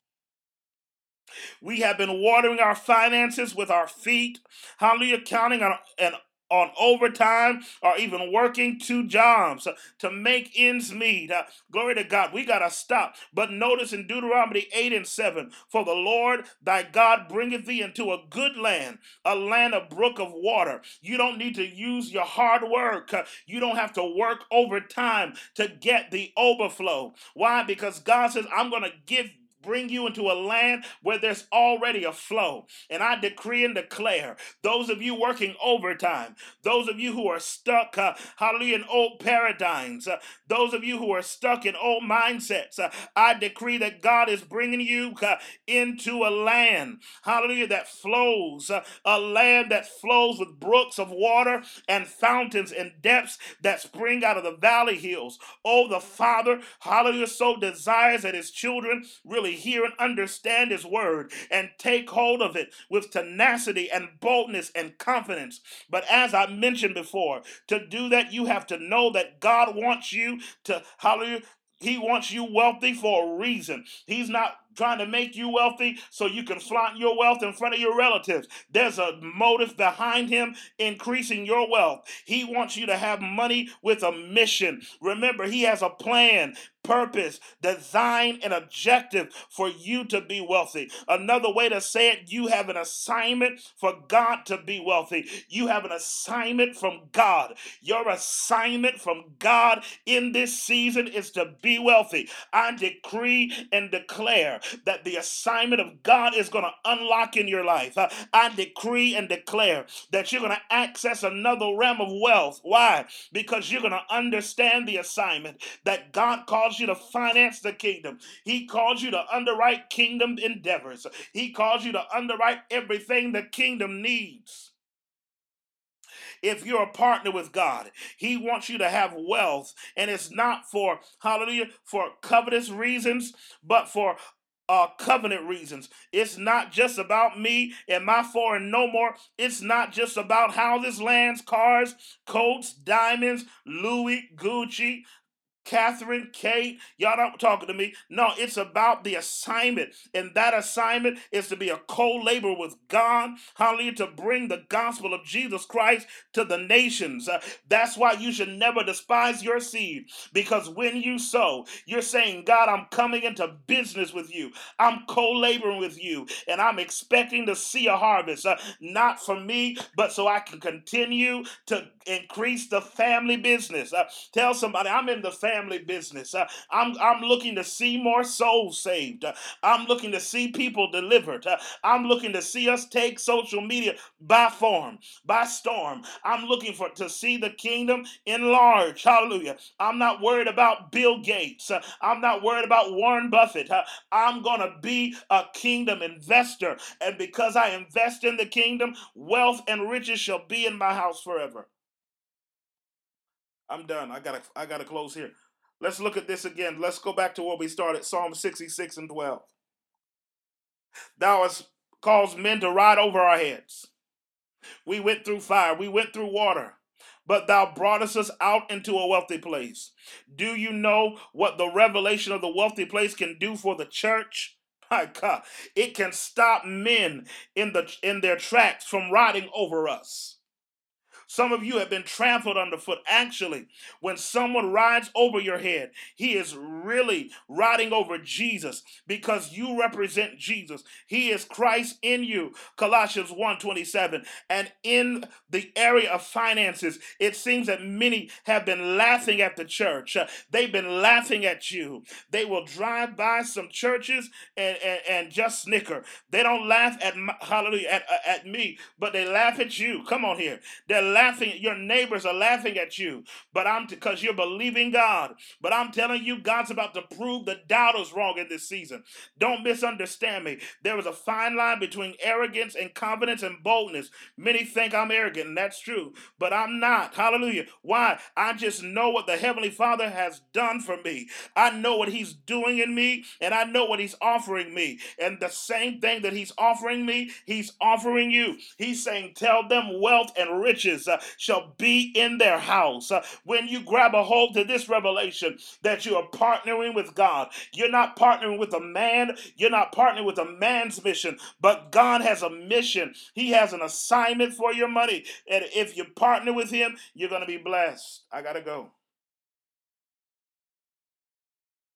We have been watering our finances with our feet, hallelujah, counting on an on overtime or even working two jobs to make ends meet. Uh, glory to God. We got to stop. But notice in Deuteronomy 8 and 7 For the Lord thy God bringeth thee into a good land, a land of brook of water. You don't need to use your hard work. Uh, you don't have to work overtime to get the overflow. Why? Because God says, I'm going to give bring you into a land where there's already a flow. And I decree and declare those of you working overtime, those of you who are stuck, uh, hallelujah, in old paradigms, uh, those of you who are stuck in old mindsets, uh, I decree that God is bringing you uh, into a land, hallelujah, that flows, uh, a land that flows with brooks of water and fountains and depths that spring out of the valley hills. Oh, the Father, hallelujah, so desires that his children really hear and understand His word and take hold of it with tenacity and boldness and confidence. But as I mentioned before, to do that, you have to know that God wants you to, hallelujah, He wants you wealthy for a reason. He's not trying to make you wealthy so you can flaunt your wealth in front of your relatives. There's a motive behind him increasing your wealth. He wants you to have money with a mission. Remember, he has a plan purpose, design, and objective for you to be wealthy. Another way to say it, you have an assignment for God to be wealthy. You have an assignment from God. Your assignment from God in this season is to be wealthy. I decree and declare that the assignment of God is going to unlock in your life. Uh, I decree and declare that you're going to access another realm of wealth. Why? Because you're going to understand the assignment that God calls you to finance the kingdom. He calls you to underwrite kingdom endeavors. He calls you to underwrite everything the kingdom needs if you're a partner with God. He wants you to have wealth, and it's not for, hallelujah, for covetous reasons, but for uh, covenant reasons. It's not just about me and my foreign no more. It's not just about houses, lands, cars, coats, diamonds, Louis, Gucci, Catherine, Kate, y'all not talking to me. No, it's about the assignment. And that assignment is to be a co laborer with God, hallelujah, to bring the gospel of Jesus Christ to the nations. Uh, that's why you should never despise your seed, because when you sow, you're saying, God, I'm coming into business with you. I'm co laboring with you, and I'm expecting to see a harvest, uh, not for me, but so I can continue to increase the family business. Uh, tell somebody, I'm in the family family business. Uh, I'm, I'm looking to see more souls saved. Uh, I'm looking to see people delivered. Uh, I'm looking to see us take social media by form, by storm. I'm looking for to see the kingdom enlarge. Hallelujah. I'm not worried about Bill Gates. Uh, I'm not worried about Warren Buffett. Uh, I'm going to be a kingdom investor. And because I invest in the kingdom, wealth and riches shall be in my house forever. I'm done. I gotta I gotta close here. Let's look at this again. Let's go back to where we started, Psalm 66 and 12. Thou hast caused men to ride over our heads. We went through fire, we went through water, but thou broughtest us out into a wealthy place. Do you know what the revelation of the wealthy place can do for the church? My God, it can stop men in the in their tracks from riding over us. Some of you have been trampled underfoot. Actually, when someone rides over your head, he is really riding over Jesus because you represent Jesus. He is Christ in you. Colossians 1:27. And in the area of finances, it seems that many have been laughing at the church. Uh, They've been laughing at you. They will drive by some churches and, and, and just snicker. They don't laugh at my, hallelujah at, at me, but they laugh at you. Come on here. They're laughing. Your neighbors are laughing at you, but I'm because you're believing God. But I'm telling you, God's about to prove the doubters wrong in this season. Don't misunderstand me. There is a fine line between arrogance and confidence and boldness. Many think I'm arrogant, and that's true, but I'm not. Hallelujah. Why? I just know what the Heavenly Father has done for me. I know what He's doing in me, and I know what He's offering me. And the same thing that He's offering me, He's offering you. He's saying, Tell them wealth and riches uh, shall be in their house. Uh, when you grab a hold to this revelation that you are partnering with God, you're not partnering with a man, you're not partnering with a man's mission, but God has a mission. He has an assignment for your money. And if you partner with Him, you're going to be blessed. I got to go.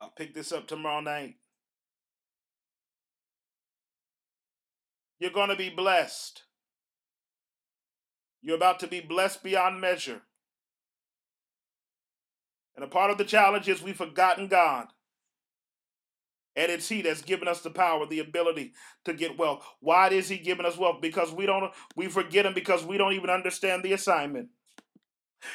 I'll pick this up tomorrow night. You're going to be blessed. You're about to be blessed beyond measure. And a part of the challenge is we've forgotten God. And it's He that's given us the power, the ability to get wealth. Why is He giving us wealth? Because we don't we forget Him because we don't even understand the assignment.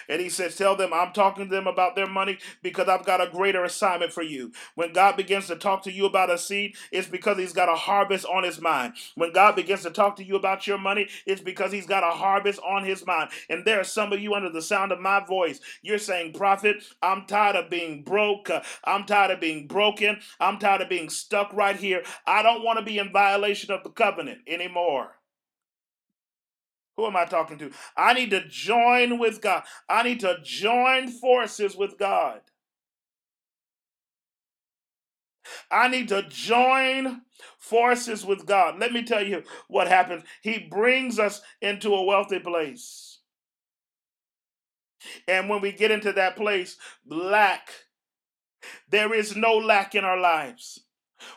And he says, Tell them I'm talking to them about their money because I've got a greater assignment for you. When God begins to talk to you about a seed, it's because he's got a harvest on his mind. When God begins to talk to you about your money, it's because he's got a harvest on his mind. And there are some of you under the sound of my voice. You're saying, Prophet, I'm tired of being broke. I'm tired of being broken. I'm tired of being stuck right here. I don't want to be in violation of the covenant anymore. Who am I talking to? I need to join with God. I need to join forces with God. I need to join forces with God. Let me tell you what happens. He brings us into a wealthy place. And when we get into that place, lack, there is no lack in our lives.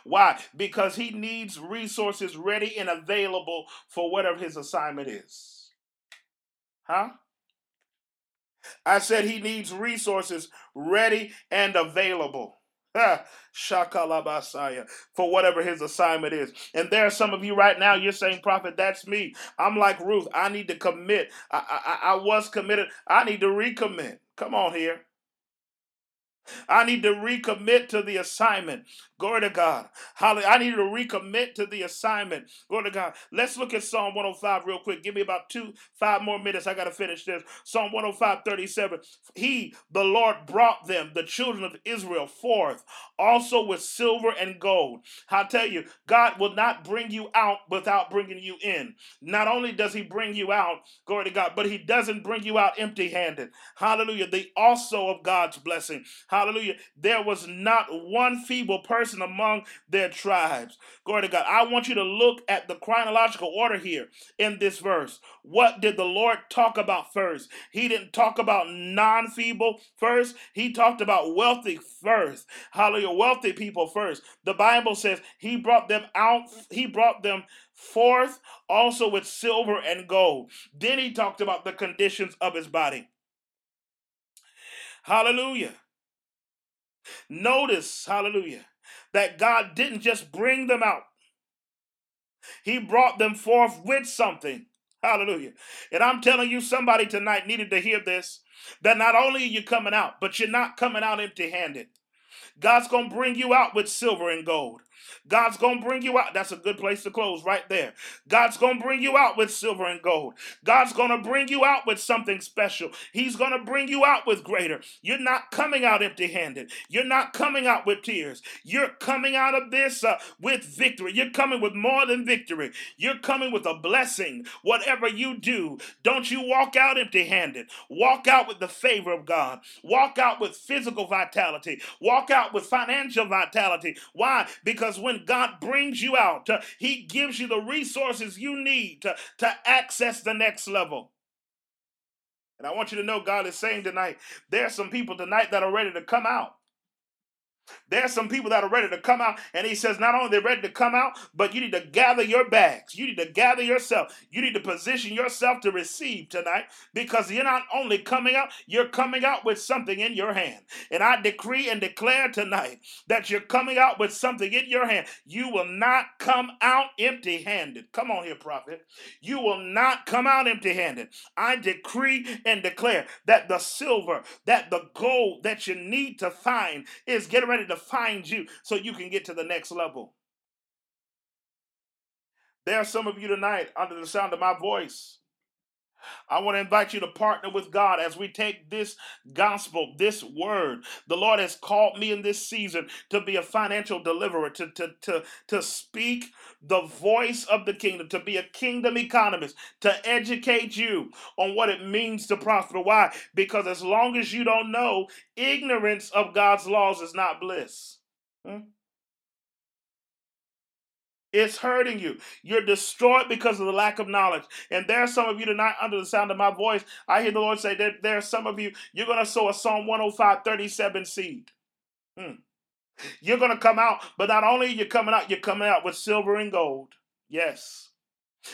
Why? Because he needs resources ready and available for whatever his assignment is. Huh? I said he needs resources ready and available. Ah, Shakalabasaya, for whatever his assignment is. And there are some of you right now, you're saying, Prophet, that's me. I'm like Ruth. I need to commit. I, I, I was committed. I need to recommit. Come on here. I need to recommit to the assignment. Glory to God. I need to recommit to the assignment. Glory to God. Let's look at Psalm 105 real quick. Give me about two, five more minutes. I got to finish this. Psalm 105, 37. He, the Lord, brought them, the children of Israel, forth, also with silver and gold. I tell you, God will not bring you out without bringing you in. Not only does He bring you out, glory to God, but He doesn't bring you out empty handed. Hallelujah. The also of God's blessing. Hallelujah. There was not one feeble person among their tribes. Glory to God. I want you to look at the chronological order here in this verse. What did the Lord talk about first? He didn't talk about non feeble first, He talked about wealthy first. Hallelujah. Wealthy people first. The Bible says He brought them out, He brought them forth also with silver and gold. Then He talked about the conditions of His body. Hallelujah. Notice, hallelujah, that God didn't just bring them out, He brought them forth with something. Hallelujah. And I'm telling you, somebody tonight needed to hear this that not only are you coming out, but you're not coming out empty handed. God's going to bring you out with silver and gold. God's going to bring you out. That's a good place to close right there. God's going to bring you out with silver and gold. God's going to bring you out with something special. He's going to bring you out with greater. You're not coming out empty handed. You're not coming out with tears. You're coming out of this uh, with victory. You're coming with more than victory. You're coming with a blessing. Whatever you do, don't you walk out empty handed. Walk out with the favor of God. Walk out with physical vitality. Walk out with financial vitality. Why? Because when when God brings you out, uh, He gives you the resources you need to, to access the next level. And I want you to know God is saying tonight, there are some people tonight that are ready to come out. There's some people that are ready to come out, and he says, not only they're ready to come out, but you need to gather your bags. You need to gather yourself. You need to position yourself to receive tonight because you're not only coming out, you're coming out with something in your hand. And I decree and declare tonight that you're coming out with something in your hand. You will not come out empty handed. Come on here, prophet. You will not come out empty handed. I decree and declare that the silver, that the gold that you need to find is getting ready to find you so you can get to the next level. There are some of you tonight under the sound of my voice. I want to invite you to partner with God as we take this gospel, this word. The Lord has called me in this season to be a financial deliverer, to, to, to, to speak the voice of the kingdom, to be a kingdom economist, to educate you on what it means to prosper. Why? Because as long as you don't know, ignorance of God's laws is not bliss. Hmm? It's hurting you. You're destroyed because of the lack of knowledge. And there are some of you tonight under the sound of my voice. I hear the Lord say that there are some of you, you're going to sow a Psalm 105 37 seed. Hmm. You're going to come out, but not only are you coming out, you're coming out with silver and gold. Yes.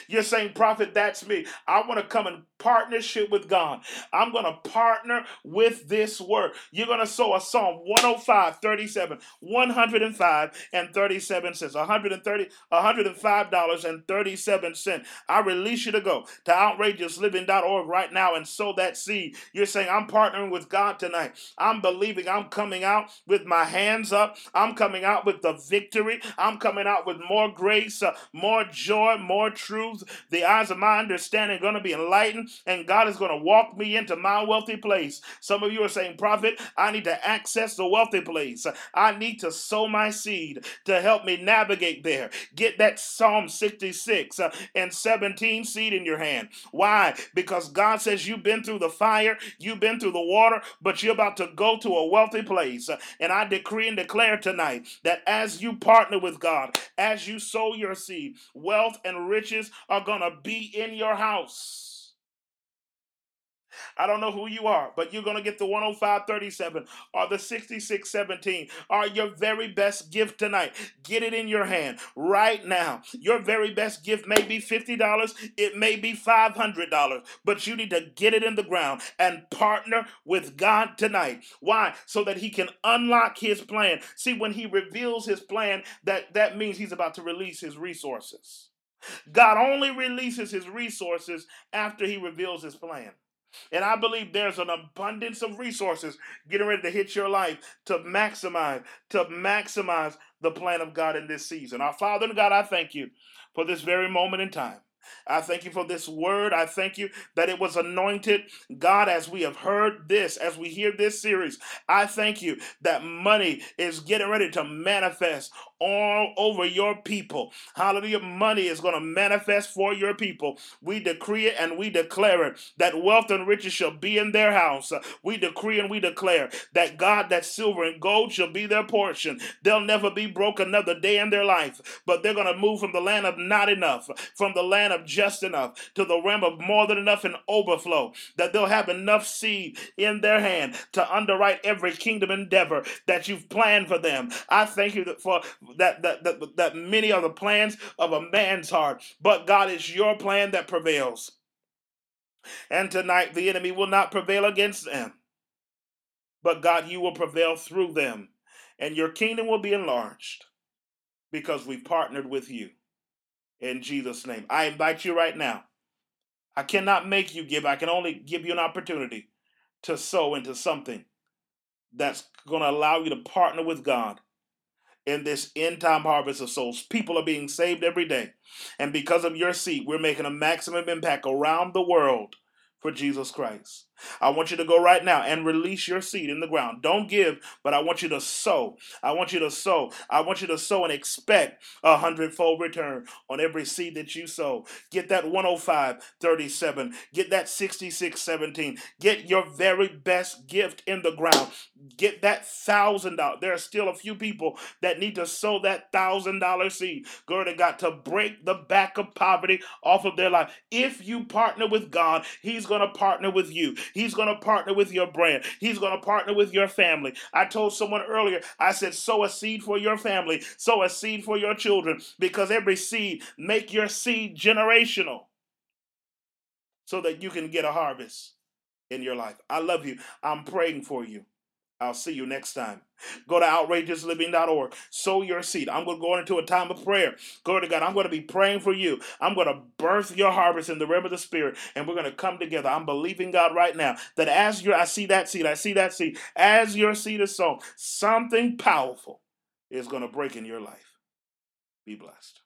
You're saying, Prophet, that's me. I want to come in partnership with God. I'm going to partner with this word. You're going to sow a Psalm 105, 37, 105 and 37 cents. 130, $105.37. I release you to go to outrageousliving.org right now and sow that seed. You're saying, I'm partnering with God tonight. I'm believing I'm coming out with my hands up. I'm coming out with the victory. I'm coming out with more grace, uh, more joy, more truth truth. The eyes of my understanding are going to be enlightened, and God is going to walk me into my wealthy place. Some of you are saying, Prophet, I need to access the wealthy place. I need to sow my seed to help me navigate there. Get that Psalm 66 uh, and 17 seed in your hand. Why? Because God says you've been through the fire, you've been through the water, but you're about to go to a wealthy place. And I decree and declare tonight that as you partner with God, as you sow your seed, wealth and riches are going to be in your house. I don't know who you are, but you're going to get the 10537 or the 6617 or your very best gift tonight. Get it in your hand right now. Your very best gift may be $50, it may be $500, but you need to get it in the ground and partner with God tonight. Why? So that he can unlock his plan. See, when he reveals his plan, that, that means he's about to release his resources. God only releases his resources after he reveals his plan. And I believe there's an abundance of resources getting ready to hit your life to maximize, to maximize the plan of God in this season. Our Father and God, I thank you for this very moment in time. I thank you for this word. I thank you that it was anointed. God, as we have heard this, as we hear this series, I thank you that money is getting ready to manifest all over your people. Hallelujah. Money is going to manifest for your people. We decree it and we declare it that wealth and riches shall be in their house. We decree and we declare that God, that silver and gold shall be their portion. They'll never be broke another day in their life, but they're going to move from the land of not enough, from the land of just enough, to the realm of more than enough and overflow. That they'll have enough seed in their hand to underwrite every kingdom endeavor that you've planned for them. I thank you for that, that, that, that many are the plans of a man's heart, but God is your plan that prevails. And tonight the enemy will not prevail against them, but God, you will prevail through them and your kingdom will be enlarged because we've partnered with you. In Jesus' name. I invite you right now. I cannot make you give, I can only give you an opportunity to sow into something that's going to allow you to partner with God in this end time harvest of souls. People are being saved every day. And because of your seed, we're making a maximum impact around the world for Jesus Christ. I want you to go right now and release your seed in the ground. Don't give, but I want you to sow. I want you to sow. I want you to sow and expect a hundredfold return on every seed that you sow. Get that 105 37. Get that 66 17. Get your very best gift in the ground. Get that thousand dollars. There are still a few people that need to sow that thousand dollar seed. Glory to God to break the back of poverty off of their life. If you partner with God, He's going to partner with you. He's going to partner with your brand. He's going to partner with your family. I told someone earlier, I said, sow a seed for your family, sow a seed for your children, because every seed, make your seed generational so that you can get a harvest in your life. I love you. I'm praying for you. I'll see you next time. Go to outrageousliving.org. Sow your seed. I'm going to go into a time of prayer. Glory to God. I'm going to be praying for you. I'm going to birth your harvest in the realm of the Spirit, and we're going to come together. I'm believing God right now that as your I see that seed, I see that seed, as your seed is sown, something powerful is going to break in your life. Be blessed.